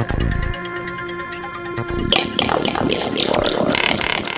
Get down, down, down, down, down, down.